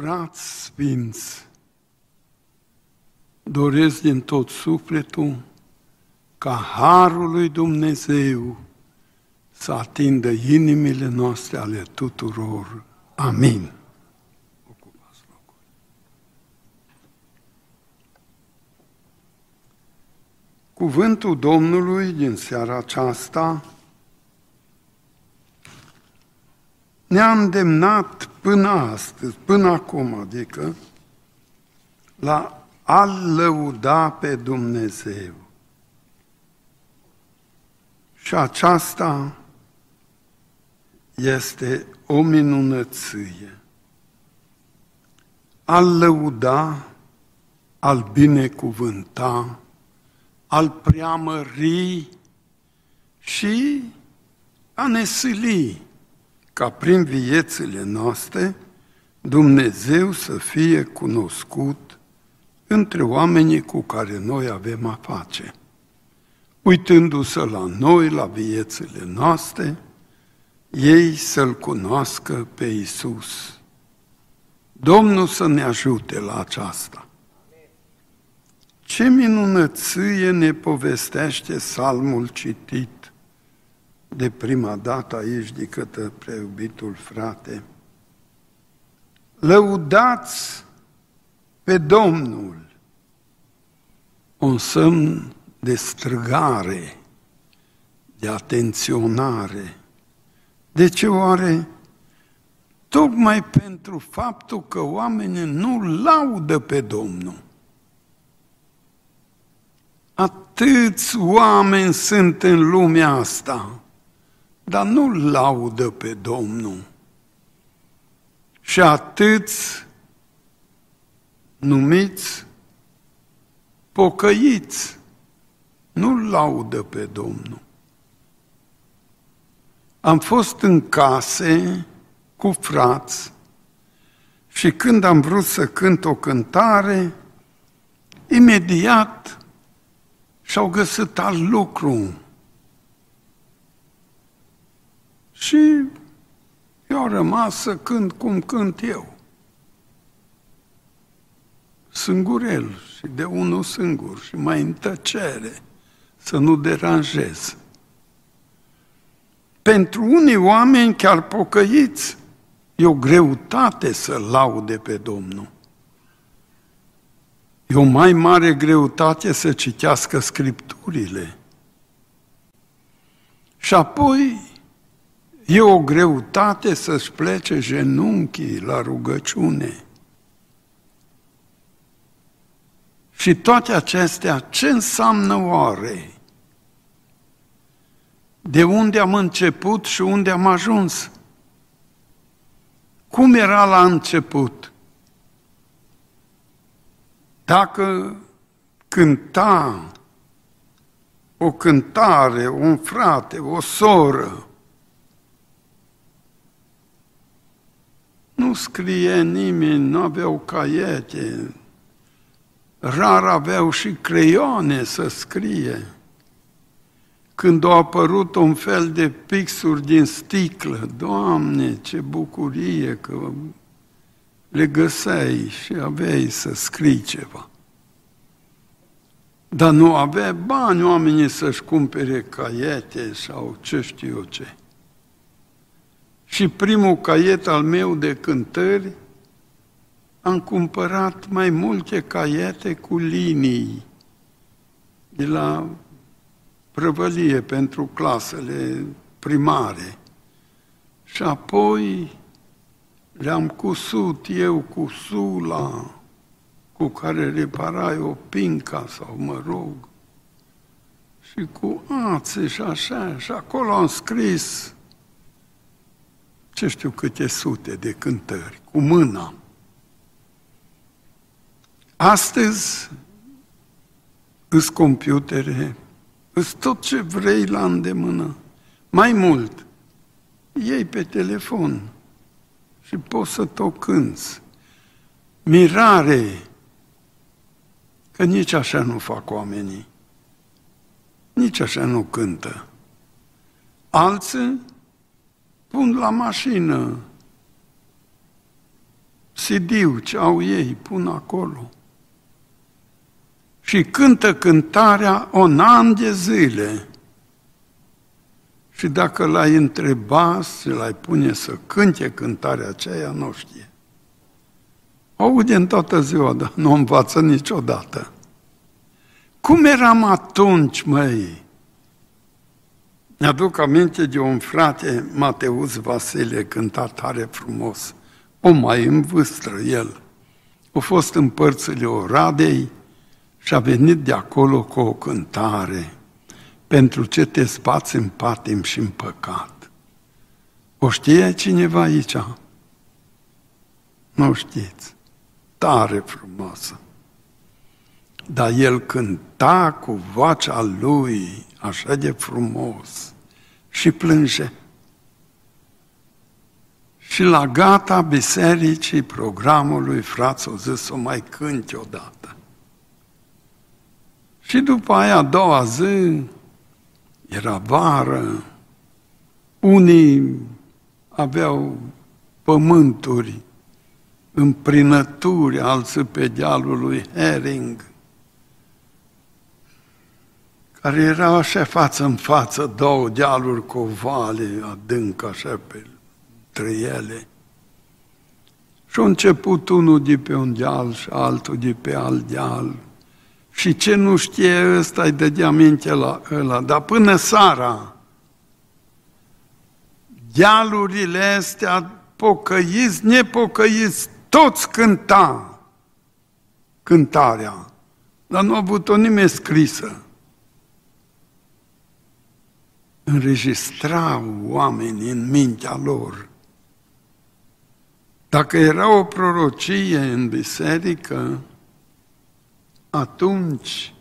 frați sfinți, doresc din tot sufletul ca Harul lui Dumnezeu să atindă inimile noastre ale tuturor. Amin. Cuvântul Domnului din seara aceasta ne-a îndemnat până astăzi, până acum, adică, la a lăuda pe Dumnezeu. Și aceasta este o minunăție. Al lăuda, al binecuvânta, al preamări și a ne sili ca prin viețile noastre Dumnezeu să fie cunoscut între oamenii cu care noi avem a face. Uitându-se la noi, la viețile noastre, ei să-L cunoască pe Isus. Domnul să ne ajute la aceasta. Ce minunăție ne povestește salmul citit de prima dată aici de către preiubitul frate. Lăudați pe Domnul, un semn de străgare, de atenționare. De ce oare? Tocmai pentru faptul că oamenii nu laudă pe Domnul. Atâți oameni sunt în lumea asta, dar nu laudă pe Domnul. Și atâți numiți pocăiți, nu laudă pe Domnul. Am fost în case cu frați și când am vrut să cânt o cântare, imediat și-au găsit alt lucru. Și eu am rămas să cânt cum cânt eu. Singurel și de unul singur și mai în tăcere, să nu deranjez. Pentru unii oameni chiar pocăiți, e o greutate să laude pe Domnul. E o mai mare greutate să citească scripturile. Și apoi e o greutate să-și plece genunchii la rugăciune. Și toate acestea, ce înseamnă oare? De unde am început și unde am ajuns? Cum era la început? Dacă cânta o cântare, un frate, o soră, nu scrie nimeni, nu aveau caiete, rar aveau și creioane să scrie. Când au apărut un fel de pixuri din sticlă, Doamne, ce bucurie că le găseai și aveai să scrii ceva. Dar nu avea bani oamenii să-și cumpere caiete sau ce știu eu ce. Și primul caiet al meu de cântări am cumpărat mai multe caiete cu linii de la prăvălie pentru clasele primare. Și apoi le-am cusut eu cu sula cu care reparai o pinca sau mă rog, și cu ațe și așa, și acolo am scris ce știu câte sute de cântări, cu mâna. Astăzi îs computere, îs tot ce vrei la îndemână. Mai mult, iei pe telefon și poți să tot cânți. Mirare, că nici așa nu fac oamenii. Nici așa nu cântă. Alții pun la mașină cd ce au ei, pun acolo. Și cântă cântarea un an de zile. Și dacă l-ai întreba și l-ai pune să cânte cântarea aceea, nu știe. Aude în toată ziua, dar nu învață niciodată. Cum eram atunci, măi? Mi-aduc aminte de un frate, Mateus Vasile, cânta tare frumos. O mai în vâstră el. A fost în părțile Oradei și a venit de acolo cu o cântare. Pentru ce te spați în patim și în păcat. O știe cineva aici? Nu știți. Tare frumoasă. Dar el cânta cu vocea lui așa de frumos și plânge. Și la gata bisericii programului, frați, au zis să mai cânti odată. Și după aia, a doua zi, era vară, unii aveau pământuri, împrinături, alții pe dealul lui Hering, care erau așa față în față, două dealuri cu o vale adâncă, așa pe între ele. Și a început unul de pe un deal și altul de pe alt deal. Și ce nu știe ăsta îi dădea minte la ăla. Dar până seara, dealurile astea, pocăiți, nepocăiți, toți cânta cântarea. Dar nu a avut-o nimeni scrisă. Înregistrau oamenii în mintea lor dacă era o prorocie în biserică, atunci,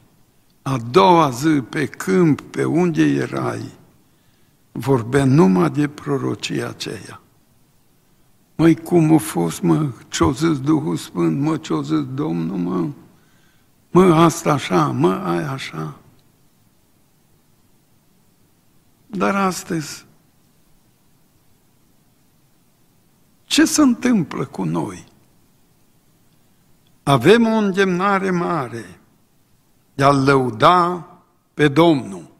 a doua zi, pe câmp, pe unde erai, vorbea numai de prorocia aceea. Măi, cum a fost, mă, ce-o zis Duhul Sfânt, mă, ce-o zis Domnul, mă, mă, asta așa, mă, aia așa. Dar astăzi Ce se întâmplă cu noi? Avem o îndemnare mare de a lăuda pe Domnul.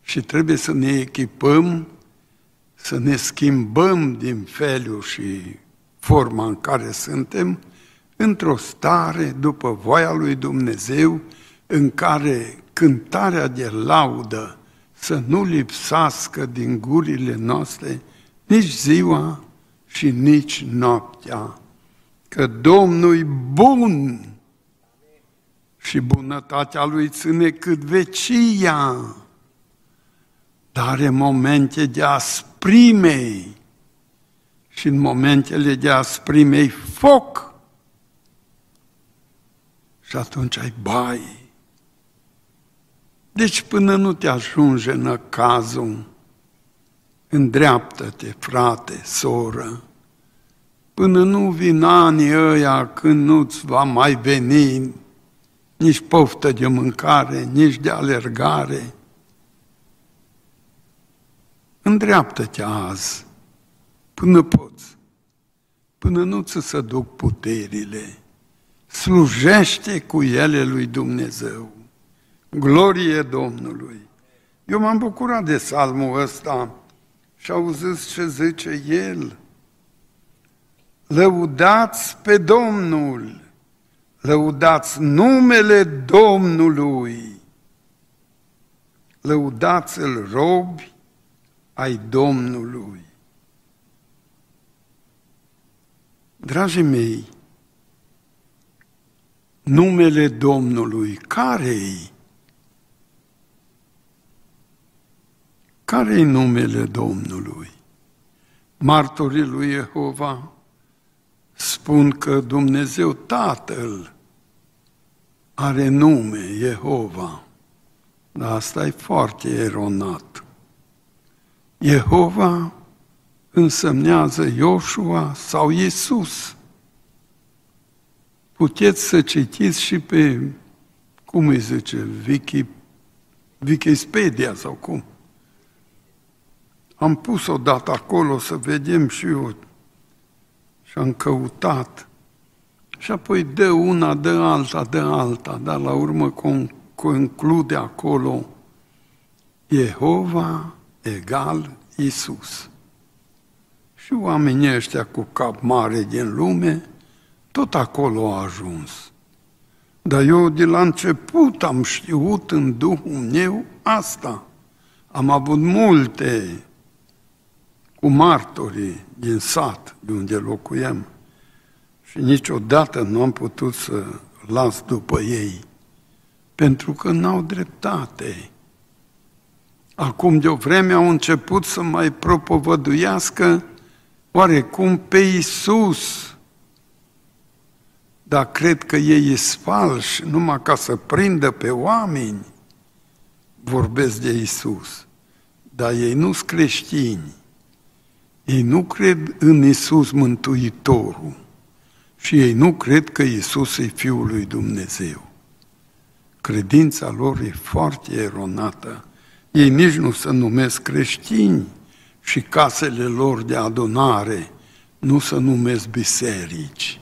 Și trebuie să ne echipăm, să ne schimbăm din felul și forma în care suntem, într-o stare după voia lui Dumnezeu, în care cântarea de laudă să nu lipsască din gurile noastre, nici ziua și nici noaptea, că Domnul e bun și bunătatea Lui ține cât vecia, dar are momente de asprimei și în momentele de asprimei foc și atunci ai bai. Deci până nu te ajunge în cazul îndreaptă-te, frate, soră, până nu vin anii ăia când nu-ți va mai veni nici poftă de mâncare, nici de alergare. Îndreaptă-te azi, până poți, până nu ți se duc puterile. Slujește cu ele lui Dumnezeu. Glorie Domnului! Eu m-am bucurat de salmul ăsta, și auziți ce zice el? Lăudați pe Domnul, lăudați numele Domnului, lăudați-l robi ai Domnului. Dragii mei, numele Domnului, care-i? Care e numele Domnului? Martorii lui Jehova spun că Dumnezeu Tatăl are nume, Jehova. Dar asta e foarte eronat. Jehova însemnează Ioshua sau Iisus. Puteți să citiți și pe, cum îi zice, Wiki, Wikipedia sau cum. Am pus o dată acolo să vedem și eu și am căutat. Și apoi dă una, dă alta, dă alta, dar la urmă conclude acolo Jehova egal Isus. Și oamenii ăștia cu cap mare din lume, tot acolo au ajuns. Dar eu de la început am știut în Duhul meu asta. Am avut multe cu martorii din sat, de unde locuiem. Și niciodată nu am putut să las după ei, pentru că n-au dreptate. Acum de o vreme au început să mai propovăduiască oarecum pe Iisus. Dar cred că ei sunt falși numai ca să prindă pe oameni. Vorbesc de Iisus. Dar ei nu sunt creștini. Ei nu cred în Isus Mântuitorul și ei nu cred că Isus e Fiul lui Dumnezeu. Credința lor e foarte eronată. Ei nici nu se numesc creștini și casele lor de adunare nu se numesc biserici,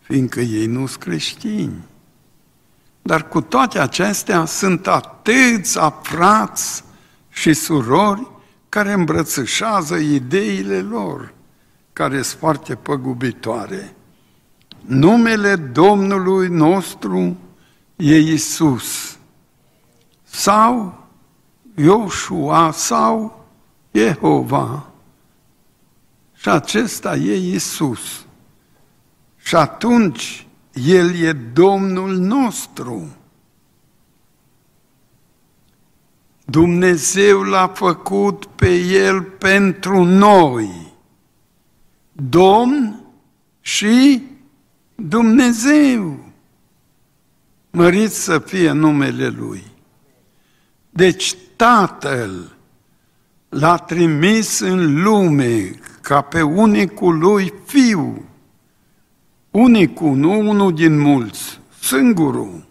fiindcă ei nu sunt creștini. Dar cu toate acestea sunt atâția frați și surori care îmbrățișează ideile lor, care sunt foarte păgubitoare. Numele Domnului nostru e Isus sau Ioshua sau Jehova. Și acesta e Isus. Și atunci El e Domnul nostru. Dumnezeu l-a făcut pe El pentru noi. Domn și Dumnezeu. Mărit să fie numele Lui. Deci Tatăl l-a trimis în lume ca pe unicul Lui Fiu. Unicul, nu unul din mulți, singurul.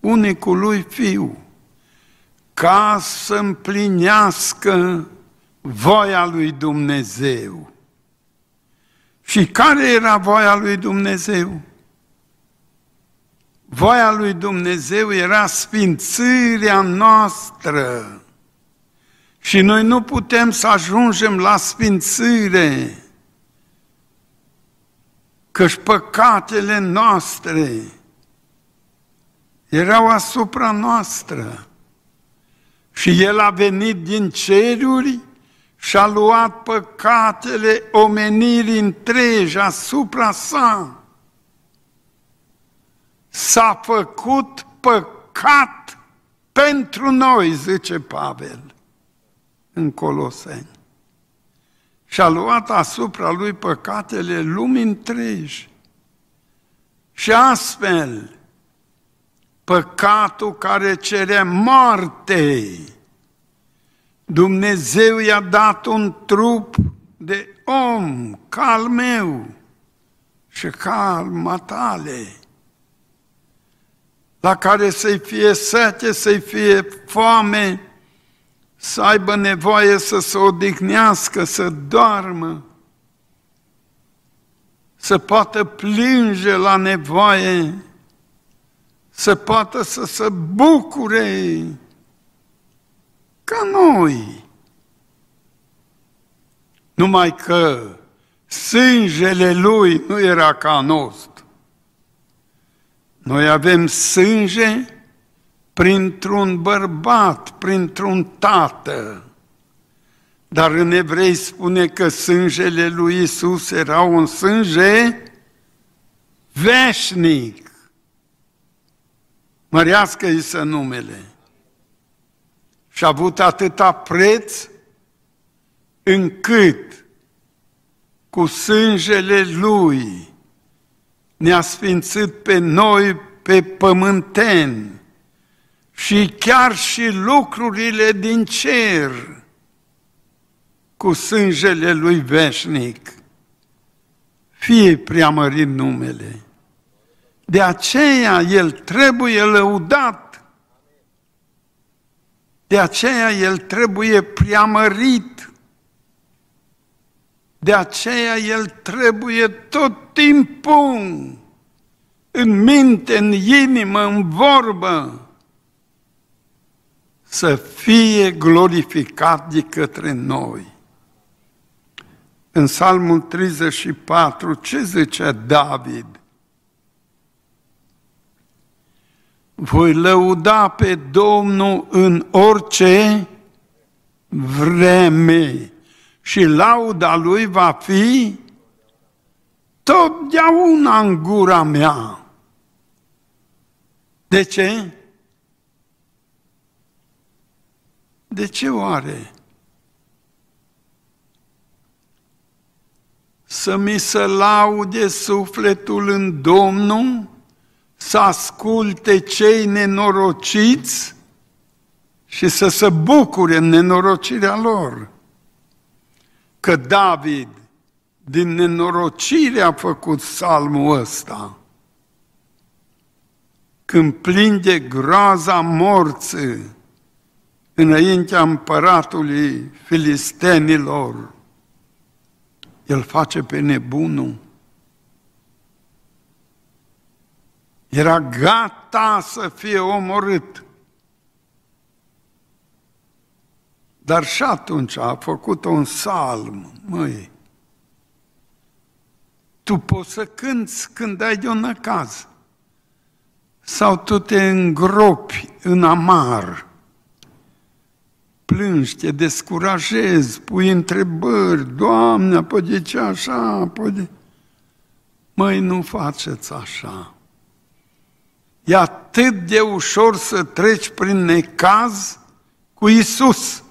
Unicul Lui Fiu ca să împlinească voia lui Dumnezeu. Și care era voia lui Dumnezeu? Voia lui Dumnezeu era sfințirea noastră. Și noi nu putem să ajungem la sfințire, căci păcatele noastre erau asupra noastră. Și El a venit din ceruri și a luat păcatele omenirii întregi asupra sa. S-a făcut păcat pentru noi, zice Pavel în Coloseni. Și a luat asupra lui păcatele lumii întregi. Și astfel, păcatul care cere moarte. Dumnezeu i-a dat un trup de om, ca al meu și ca al matale, la care să-i fie sete, să-i fie foame, să aibă nevoie să se odihnească, să doarmă, să poată plânge la nevoie, să poată să se bucure ca noi. Numai că sângele lui nu era ca nostru. Noi avem sânge printr-un bărbat, printr-un tată. Dar în evrei spune că sângele lui Isus era un sânge veșnic. Mărească-i să numele. Și a avut atâta preț încât cu sângele Lui ne-a sfințit pe noi, pe pământeni, și chiar și lucrurile din cer cu sângele Lui veșnic. Fie preamărit numele. De aceea el trebuie lăudat. De aceea el trebuie preamărit. De aceea el trebuie tot timpul, în minte, în inimă, în vorbă, să fie glorificat de către noi. În Psalmul 34, ce zicea David? Voi lăuda pe Domnul în orice vreme și lauda lui va fi totdeauna în gura mea. De ce? De ce oare? Să mi se laude sufletul în Domnul, să asculte cei nenorociți și să se bucure în nenorocirea lor. Că David, din nenorocire, a făcut salmul ăsta. Când plin de groaza morții, înaintea împăratului filistenilor, el face pe nebunul. Era gata să fie omorât. Dar și atunci a făcut un salm, măi. Tu poți să cânți când ai de un năcaz. Sau tu te îngropi în amar plângi, te descurajezi, pui întrebări, Doamne, apoi de ce așa, apoi de... Măi, nu faceți așa. E atât de ușor să treci prin necaz cu Isus.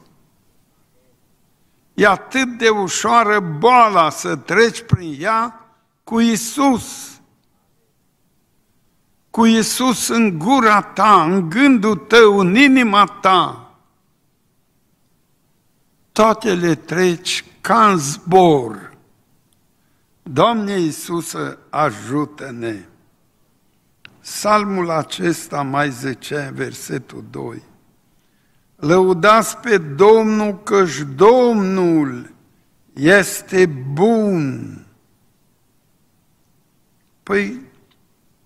E atât de ușoară boala să treci prin ea cu Isus. Cu Isus în gura ta, în gândul tău, în inima ta toate le treci ca în zbor. Doamne Iisusă, ajută-ne! Salmul acesta mai zice, versetul 2. Lăudați pe Domnul căci Domnul este bun. Păi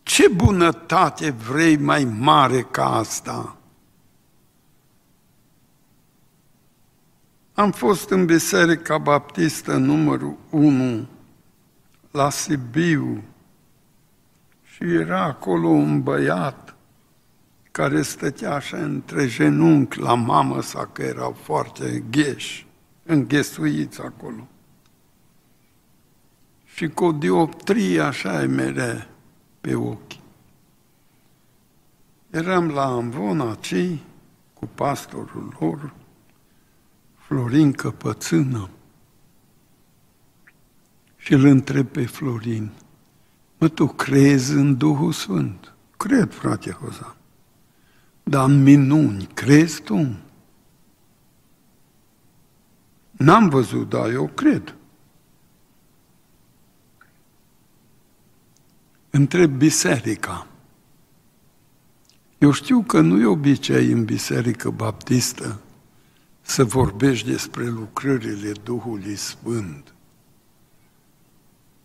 ce bunătate vrei mai mare ca asta? Am fost în Biserica Baptistă numărul 1 la Sibiu și era acolo un băiat care stătea așa între genunchi la mamă sa, că erau foarte gheși, înghesuiți acolo. Și cu o dioptrie așa mere pe ochi. Eram la Amvona cu pastorul lor, Florin Căpățână și îl întreb pe Florin, mă, tu crezi în Duhul Sfânt? Cred, frate Hoza. Dar în minuni, crezi tu? N-am văzut, dar eu cred. Întreb biserica. Eu știu că nu e obicei în biserică baptistă să vorbești despre lucrările Duhului Sfânt.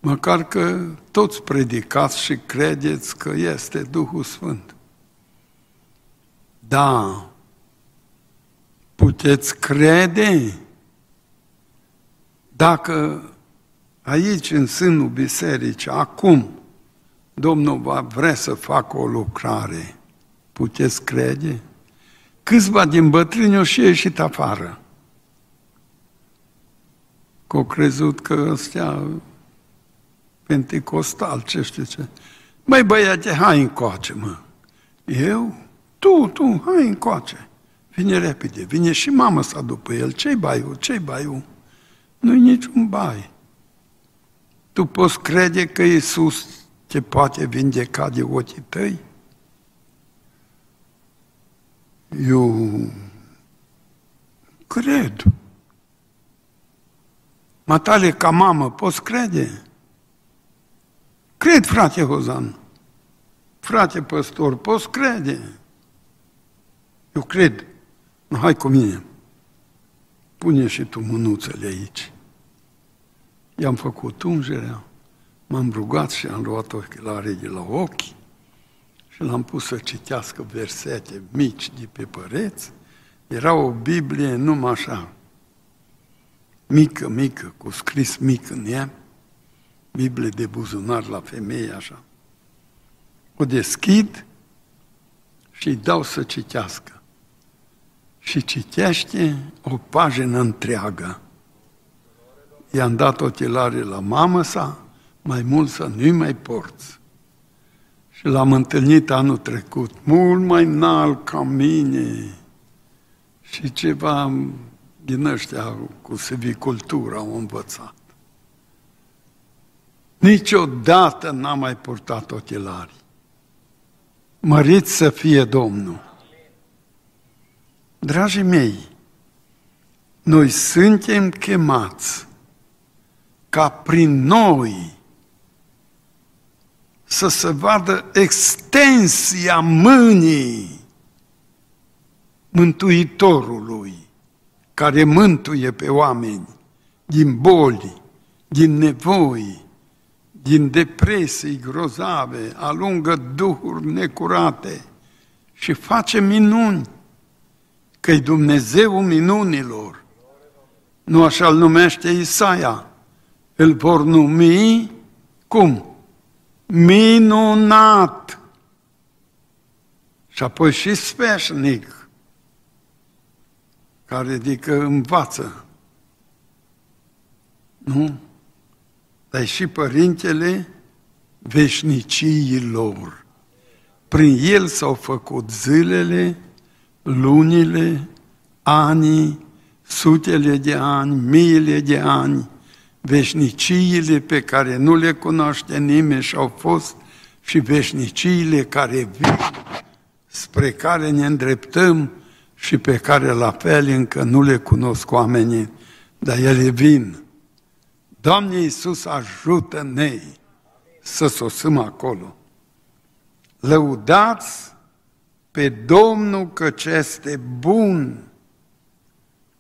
Măcar că toți predicați și credeți că este Duhul Sfânt. Da, puteți crede dacă aici, în sânul bisericii, acum, Domnul va vrea să facă o lucrare, puteți crede? câțiva din bătrâni au și ieșit afară. Că au crezut că ăstea pentecostal, ce știu ce. Măi băiate, hai încoace, mă. Eu? Tu, tu, hai încoace. Vine repede, vine și mama sa după el. Ce-i baiu, ce-i baiu? Nu-i niciun bai. Tu poți crede că Iisus te poate vindeca de ochii tăi? Eu cred. Matale ca mamă, poți crede? Cred, frate Hozan. Frate păstor, poți crede? Eu cred. Nu, hai cu mine. Pune și tu mânuțele aici. i-am făcut ungerea, m-am rugat și am luat ochelarii de la ochi și l-am pus să citească versete mici de pe păreți. Era o Biblie numai așa, mică, mică, cu scris mic în ea, Biblie de buzunar la femeie, așa. O deschid și îi dau să citească. Și citește o pagină întreagă. I-am dat ochelare la mamă sa, mai mult să nu-i mai porți. Și l-am întâlnit anul trecut, mult mai înalt ca mine și ceva din ăștia cu sevicultură au învățat. Niciodată n-am mai purtat ochelari. Mărit să fie Domnul! Dragii mei, noi suntem chemați ca prin noi să se vadă extensia mâinii Mântuitorului, care mântuie pe oameni din boli, din nevoi, din depresii grozave, alungă duhuri necurate și face minuni, că e Dumnezeu minunilor. Nu așa îl numește Isaia. Îl vor numi cum? Minunat. Și apoi și sfeșnic, care adică învață. Nu? Dar și Părintele veșniciilor. Prin el s-au făcut zilele, lunile, anii, sutele de ani, miile de ani, veșniciile pe care nu le cunoaște nimeni și au fost și veșniciile care vin, spre care ne îndreptăm și pe care la fel încă nu le cunosc oamenii, dar ele vin. Doamne Iisus, ajută-ne să sosim acolo. Lăudați pe Domnul căci este bun,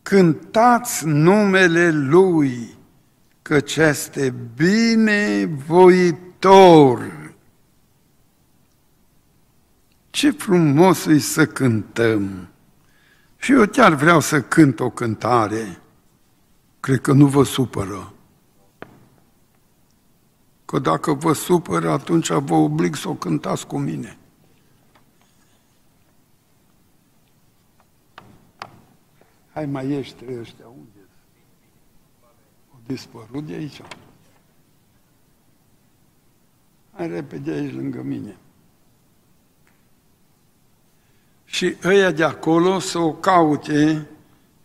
cântați numele Lui căci este binevoitor. Ce frumos e să cântăm! Și eu chiar vreau să cânt o cântare. Cred că nu vă supără că dacă vă supără, atunci vă oblig să o cântați cu mine. Hai mai ești ăștia, unde Au dispărut de aici. Hai repede aici lângă mine. Și ăia de acolo să o caute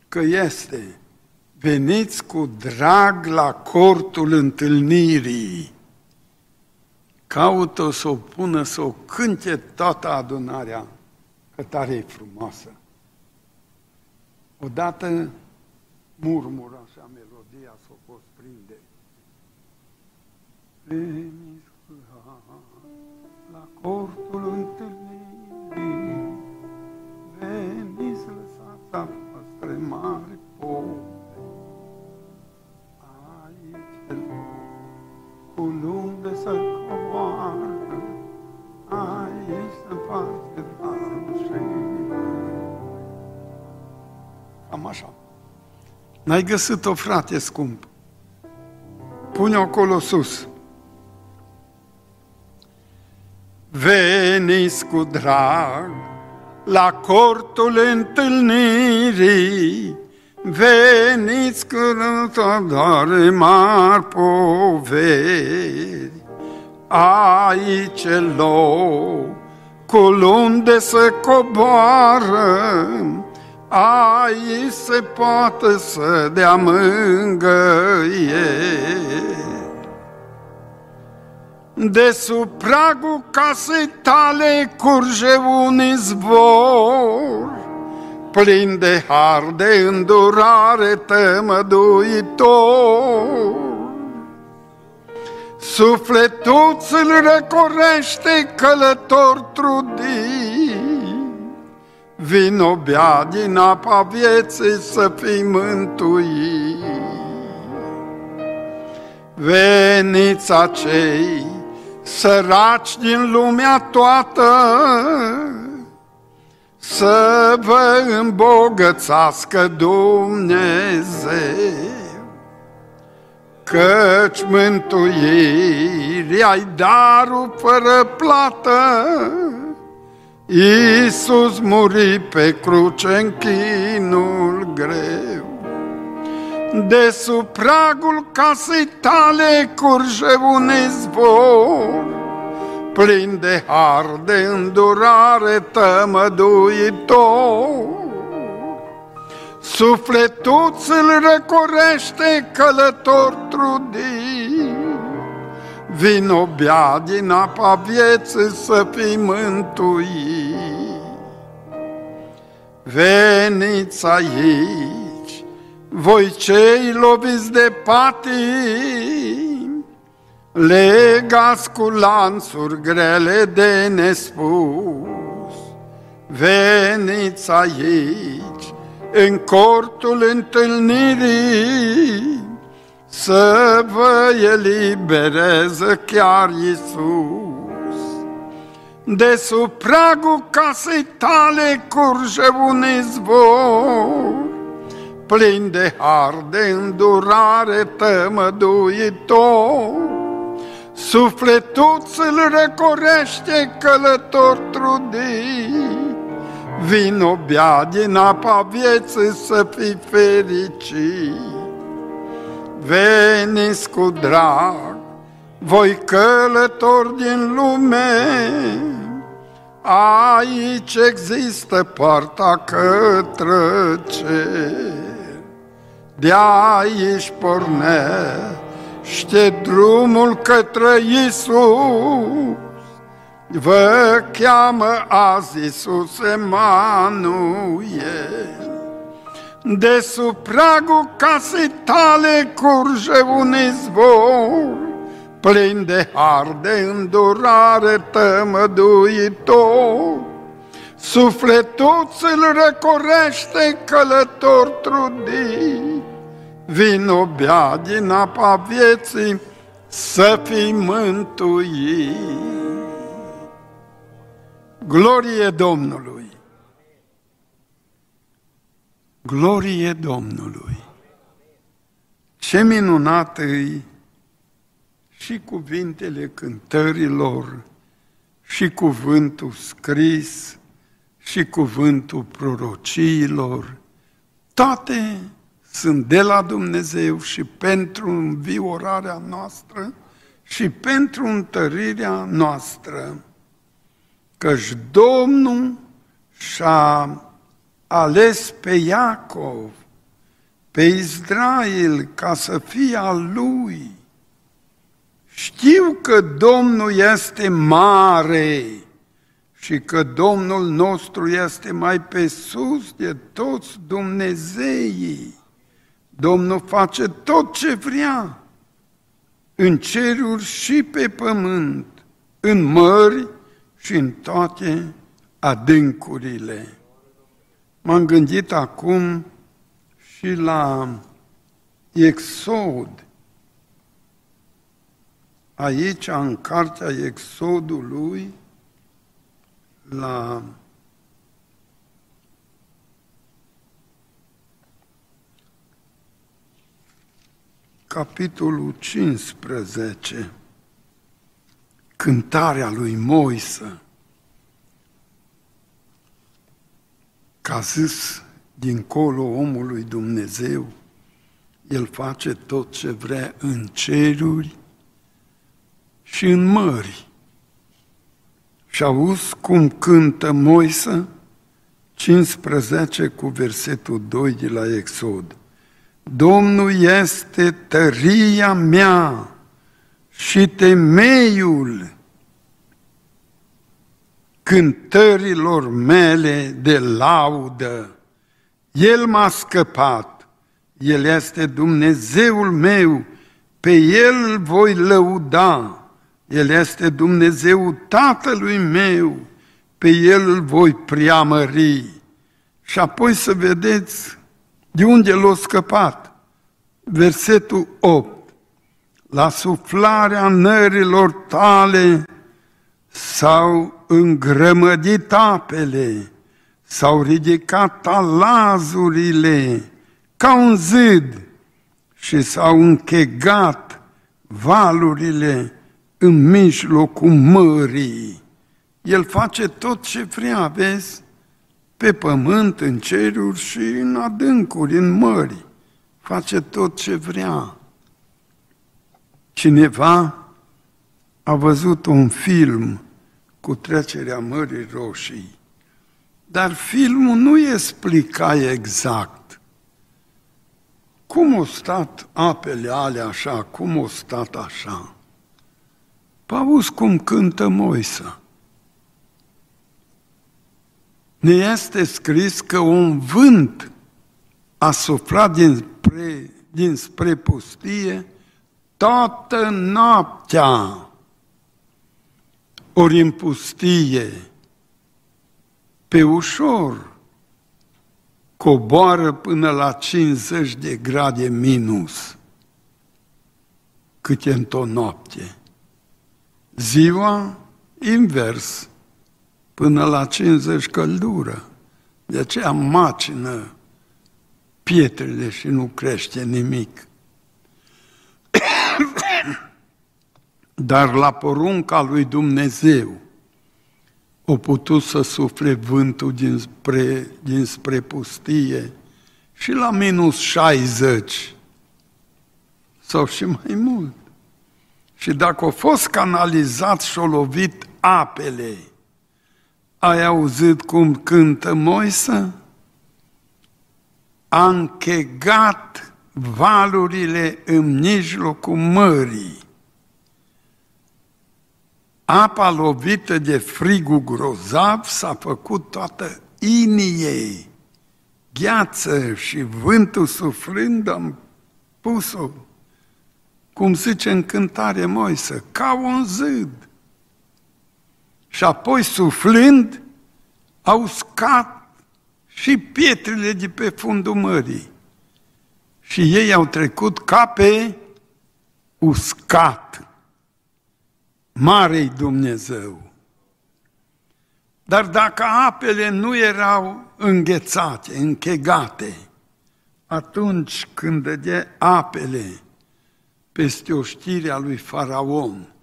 că este. Veniți cu drag la cortul întâlnirii caută să o pună, să o cânte toată adunarea, că tare e frumoasă. Odată murmură așa melodia să o poți prinde. Veniți la cortul întâlnirii, veniți lăsați N-ai găsit-o, frate scump. Pune-o acolo sus. Veniți cu drag la cortul întâlnirii, Veniți cărătădare mari poveri, aici locul unde se coboară, aici se poate să dea mângăie. De sub pragul casei tale curge un izvor, plin de har, de îndurare tămăduitor. Sufletul ți-l recorește călător trudit, Vino bea din apa vieții să fii mântuit. Veniți acei săraci din lumea toată, să vă îmbogățească Dumnezeu, căci mântuirea-i darul fără plată. Iisus muri pe cruce în chinul greu. De sub pragul casei tale curge un izvor, plin de har, de îndurare tămăduitor. Sufletul îl răcorește călător trudit, Vino bea din apa vieții să fii mântuit. Veniți aici, voi cei loviți de patim, legați cu lanțuri grele de nespus. Veniți aici, în cortul întâlnirii, să vă elibereze chiar Iisus. De sub pragul casei tale curge un izvor, plin de har, de îndurare tămăduitor. Sufletul îl recorește călător trudit, Vino bea din apa vieții să fii fericit. Veniți cu drag, voi călători din lume, Aici există partea către cer. De aici pornește drumul către Iisus, Vă cheamă azi Iisus Emanuel. De sub pragul casei tale curge un izvor, plin de har, de îndurare tămăduitor. Sufletul îl recorește călător trudit, Vino bea din apa vieții să fii mântuit. Glorie Domnului! Glorie Domnului! Ce minunat îi și cuvintele cântărilor, și cuvântul scris, și cuvântul prorociilor, toate sunt de la Dumnezeu și pentru înviorarea noastră și pentru întărirea noastră, căci Domnul și-a ales pe Iacov, pe Israel, ca să fie al lui. Știu că Domnul este mare și că Domnul nostru este mai pe sus de toți Dumnezeii. Domnul face tot ce vrea, în ceruri și pe pământ, în mări și în toate adâncurile. M-am gândit acum și la Exod. Aici, în cartea Exodului, la capitolul 15, cântarea lui Moise. Ca zis dincolo omului Dumnezeu, El face tot ce vrea în ceruri și în mări. Și auzi cum cântă Moise 15 cu versetul 2 de la Exod. Domnul este tăria mea și temeiul cântărilor mele de laudă. El m-a scăpat, El este Dumnezeul meu, pe El voi lăuda, El este Dumnezeul Tatălui meu, pe El îl voi preamări. Și apoi să vedeți de unde l-a scăpat. Versetul 8. la suflarea nărilor tale s-au îngrămădit apele, s-au ridicat talazurile ca un zid și s-au închegat valurile în mijlocul mării. El face tot ce vrea, vezi, pe pământ, în ceruri și în adâncuri, în mări. Face tot ce vrea. Cineva a văzut un film cu trecerea Mării Roșii, dar filmul nu explica exact cum au stat apele alea așa, cum au stat așa. Auzi cum cântă Moisa. Ne este scris că un vânt a suflat dinspre, dinspre pustie toată noaptea. Ori în pustie, pe ușor, coboară până la 50 de grade minus, cât e într-o noapte. Ziua, invers, până la 50 căldură. De aceea macină pietrele și nu crește nimic. Dar la porunca lui Dumnezeu o putut să sufle vântul dinspre, dinspre pustie și la minus 60 sau și mai mult. Și dacă a fost canalizat și a lovit apele, ai auzit cum cântă Moise? A închegat valurile în mijlocul mării. Apa lovită de frigul grozav s-a făcut toată inie, gheață și vântul suflând am pus-o cum zice în cântare Moise, ca un zid. Și apoi, suflând, au scat și pietrele de pe fundul mării. Și ei au trecut ca pe uscat. Marei Dumnezeu! Dar dacă apele nu erau înghețate, închegate, atunci când de apele peste o știre a lui Faraon.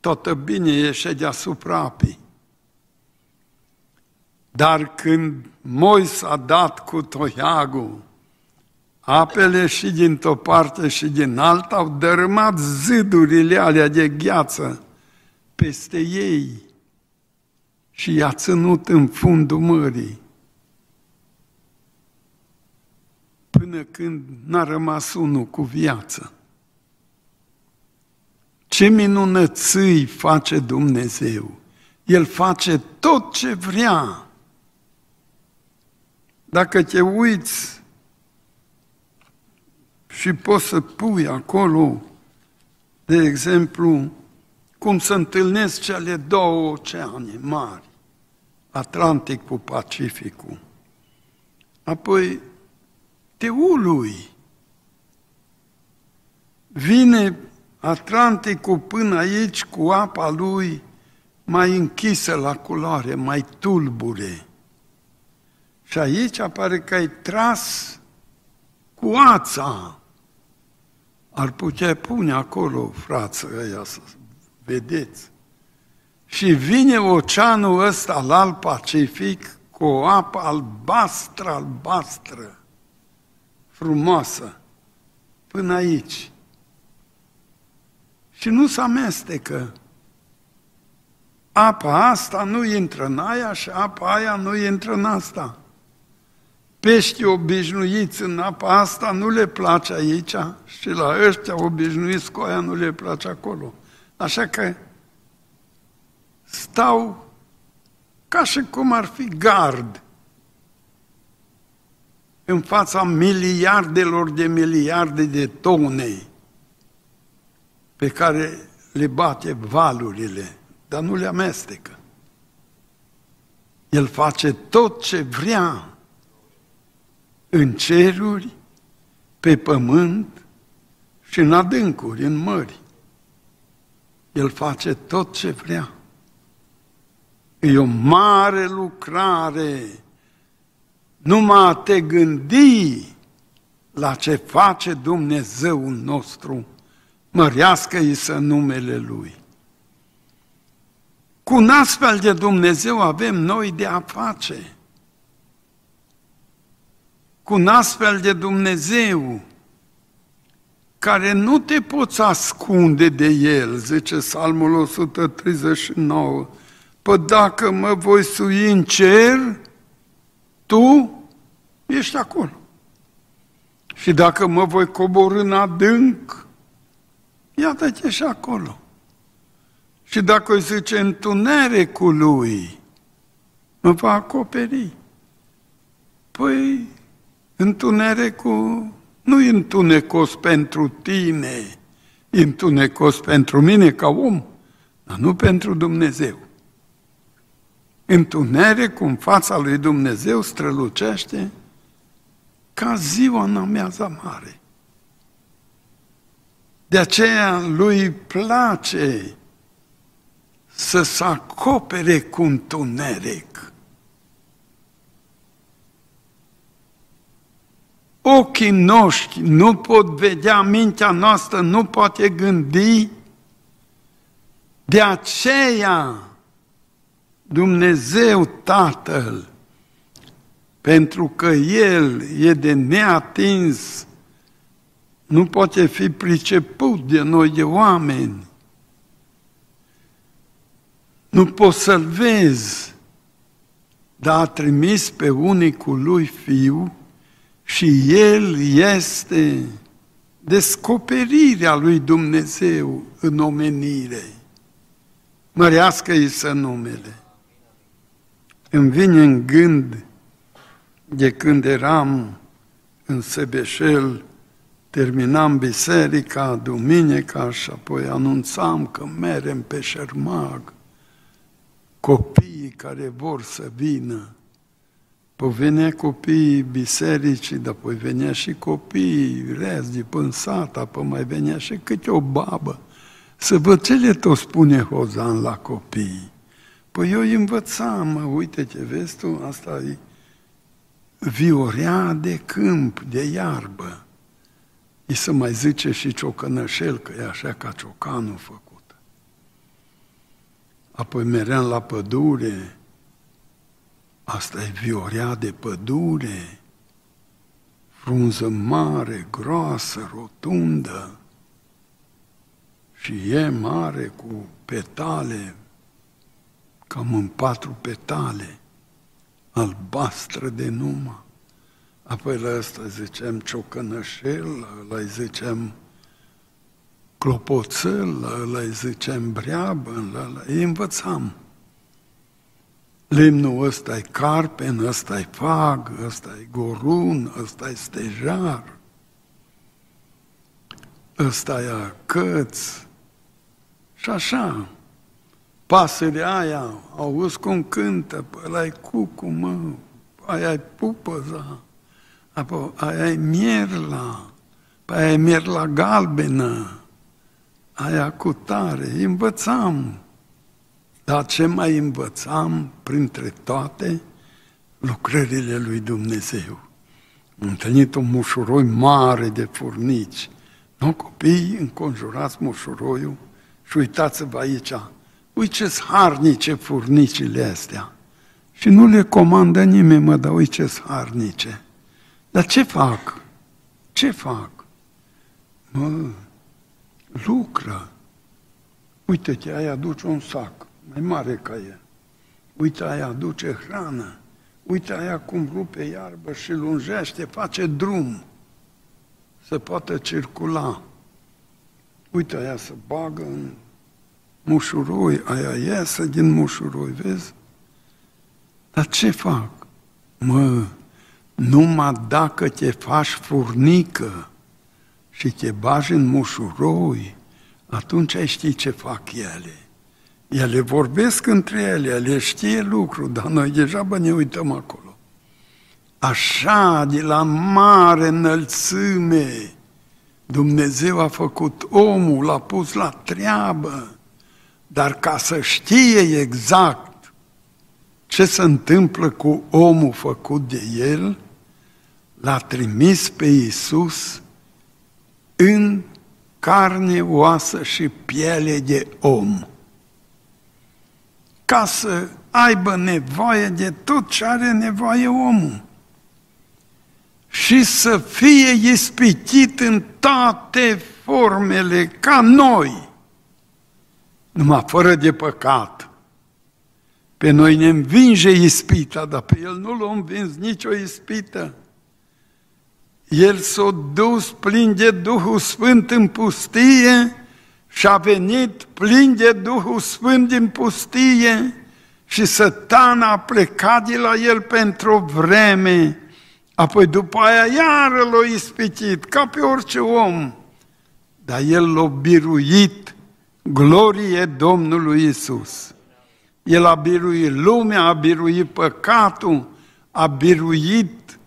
Toată bine ieșe deasupra apei. Dar când Moise a dat cu toiagul, apele și din o parte și din alta au dărâmat zidurile alea de gheață peste ei și i-a ținut în fundul mării. Până când n-a rămas unul cu viață. Ce minunății face Dumnezeu! El face tot ce vrea. Dacă te uiți și poți să pui acolo, de exemplu, cum să întâlnesc cele două oceane mari, Atlantic cu Pacificul. Apoi te ului. Vine Atlanticul până aici cu apa lui mai închisă la culoare, mai tulbure. Și aici apare că ai tras cu ața. Ar putea pune acolo, frață, ăia să vedeți. Și vine oceanul ăsta al Pacific cu o apă albastră, albastră, frumoasă, până aici și nu se amestecă. Apa asta nu intră în aia și apa aia nu intră în asta. Peștii obișnuiți în apa asta nu le place aici și la ăștia obișnuiți cu aia nu le place acolo. Așa că stau ca și cum ar fi gard în fața miliardelor de miliarde de tone pe care le bate valurile, dar nu le amestecă. El face tot ce vrea în ceruri, pe pământ și în adâncuri, în mări. El face tot ce vrea. E o mare lucrare numai a te gândi la ce face Dumnezeul nostru, mărească-i să numele Lui. Cu un astfel de Dumnezeu avem noi de a face. Cu un astfel de Dumnezeu care nu te poți ascunde de El, zice Psalmul 139, Păi dacă mă voi sui în cer, tu ești acolo. Și dacă mă voi coborâ în adânc, iată-te și acolo. Și dacă îi zice întunericul lui, mă va acoperi. Păi, întunericul nu e întunecos pentru tine, e întunecos pentru mine ca om, dar nu pentru Dumnezeu. Întunericul în fața lui Dumnezeu strălucește ca ziua în amiaza mare. De aceea lui place să se acopere cu întuneric. Ochii noștri nu pot vedea, mintea noastră nu poate gândi, de aceea Dumnezeu Tatăl, pentru că El e de neatins, nu poate fi priceput de noi, de oameni. Nu poți să-L vezi, dar a trimis pe unicul lui Fiu și El este descoperirea lui Dumnezeu în omenire. Mărească-i să numele. Îmi vine în gând de când eram în Sebeșel, terminam biserica, duminica și apoi anunțam că merem pe șermag, copiii care vor să vină. Păi venea copiii bisericii, dar apoi venea și copiii rezi de până sat, apoi mai venea și câte o babă. Să văd ce le tot spune Hozan la copii. Păi eu îi învățam, mă, uite ce vezi tu, asta e viorea de câmp, de iarbă. I să mai zice și ciocănășel, că e așa ca ciocanul făcut. Apoi meream la pădure, asta e viorea de pădure, frunză mare, groasă, rotundă, și e mare cu petale cam în patru petale, albastră de numă. Apoi la ăsta zicem ciocănășel, la îi zicem clopoțel, la îi zicem breabă, la, la, îi învățam. Lemnul ăsta e carpen, ăsta e fag, ăsta e gorun, ăsta e stejar, ăsta e căț, și așa pasărea aia, auzi cum cântă, ăla e cucu, mă, aia e pupăza, apoi aia e mierla, pe aia e mierla galbenă, aia cu tare, învățam. Dar ce mai învățam printre toate? Lucrările lui Dumnezeu. Am întâlnit un mușuroi mare de furnici. Nu, copii, înconjurați mușuroiul și uitați-vă aici, uite ce harnice furnicile astea. Și nu le comandă nimeni, mă, dar uite ce harnice. Dar ce fac? Ce fac? Mă, lucră. Uite-te, aia aduce un sac, mai mare ca el. Uite, aia aduce hrană. Uite aia cum rupe iarbă și lungește, face drum să poată circula. Uite aia să bagă în mușuroi, aia iasă din mușuroi, vezi? Dar ce fac? Mă, numai dacă te faci furnică și te bagi în mușuroi, atunci ai ști ce fac ele. Ele vorbesc între ele, ele știe lucru, dar noi deja bă ne uităm acolo. Așa, de la mare înălțime, Dumnezeu a făcut omul, l-a pus la treabă, dar ca să știe exact ce se întâmplă cu omul făcut de el, l-a trimis pe Iisus în carne, oasă și piele de om. Ca să aibă nevoie de tot ce are nevoie omul și să fie ispitit în toate formele ca noi, numai fără de păcat. Pe noi ne învinge ispita, dar pe el nu l-a învins nicio ispită. El s-a dus plin de Duhul Sfânt în pustie și a venit plin de Duhul Sfânt din pustie și sătana a plecat de la el pentru o vreme, apoi după aia iară l-a ispitit, ca pe orice om, dar el l-a biruit, glorie Domnului Isus. El a biruit lumea, a biruit păcatul, a biruit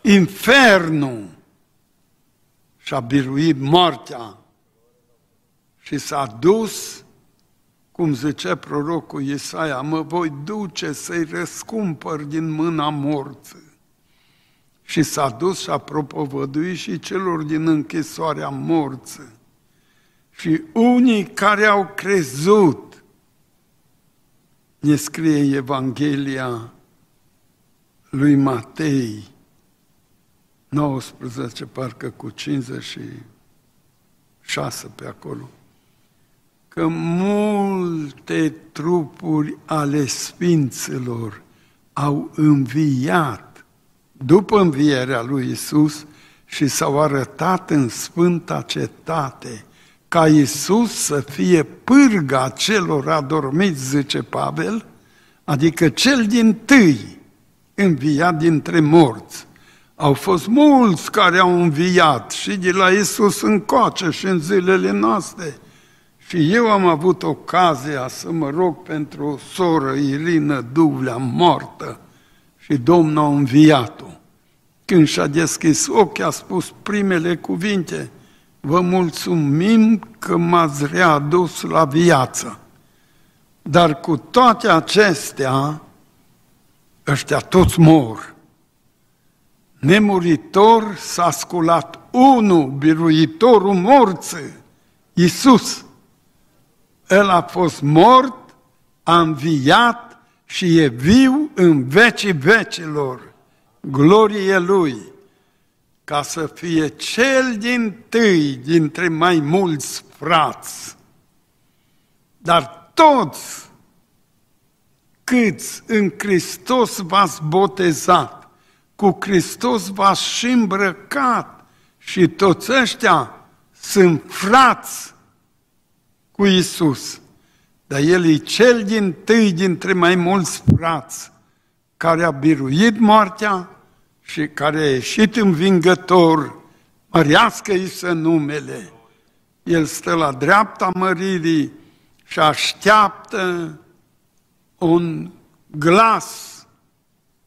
infernul și a biruit moartea și s-a dus, cum zice prorocul Isaia, mă voi duce să-i răscumpăr din mâna morții. Și s-a dus și a propovăduit și celor din închisoarea morții. Și unii care au crezut, ne scrie Evanghelia lui Matei, 19, parcă cu 56 pe acolo, că multe trupuri ale sfinților au înviat după învierea lui Isus și s-au arătat în sfânta cetate, ca Isus să fie pârga celor adormiți, zice Pavel, adică cel din tâi înviat dintre morți. Au fost mulți care au înviat și de la Isus încoace și în zilele noastre. Și eu am avut ocazia să mă rog pentru o soră, Irină Duvlea, moartă, și Domnul a înviat-o. Când și-a deschis ochii, a spus primele cuvinte, vă mulțumim că m-ați readus la viață. Dar cu toate acestea, ăștia toți mor nemuritor s-a sculat unul, biruitorul morții, Iisus. El a fost mort, a înviat și e viu în vecii vecilor. Glorie Lui! Ca să fie cel din tâi dintre mai mulți frați. Dar toți câți în Hristos v-ați botezat, cu Hristos v-ați și îmbrăcat și toți ăștia sunt frați cu Isus. Dar El e cel din tâi dintre mai mulți frați care a biruit moartea și care a ieșit învingător, mărească-i să numele. El stă la dreapta măririi și așteaptă un glas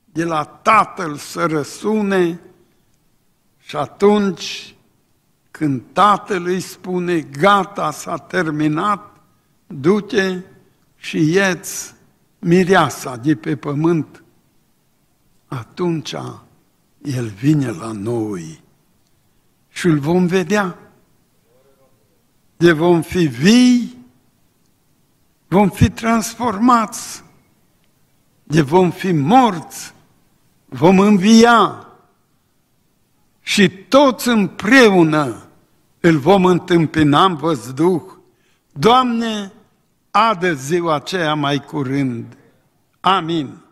de la Tatăl să răsune și atunci când Tatăl îi spune, gata, s-a terminat, du-te și ieți mireasa de pe pământ, atunci El vine la noi și îl vom vedea. De vom fi vii, vom fi transformați, de vom fi morți, vom învia și toți împreună îl vom întâmpina în văzduh. Doamne, adă ziua aceea mai curând. Amin.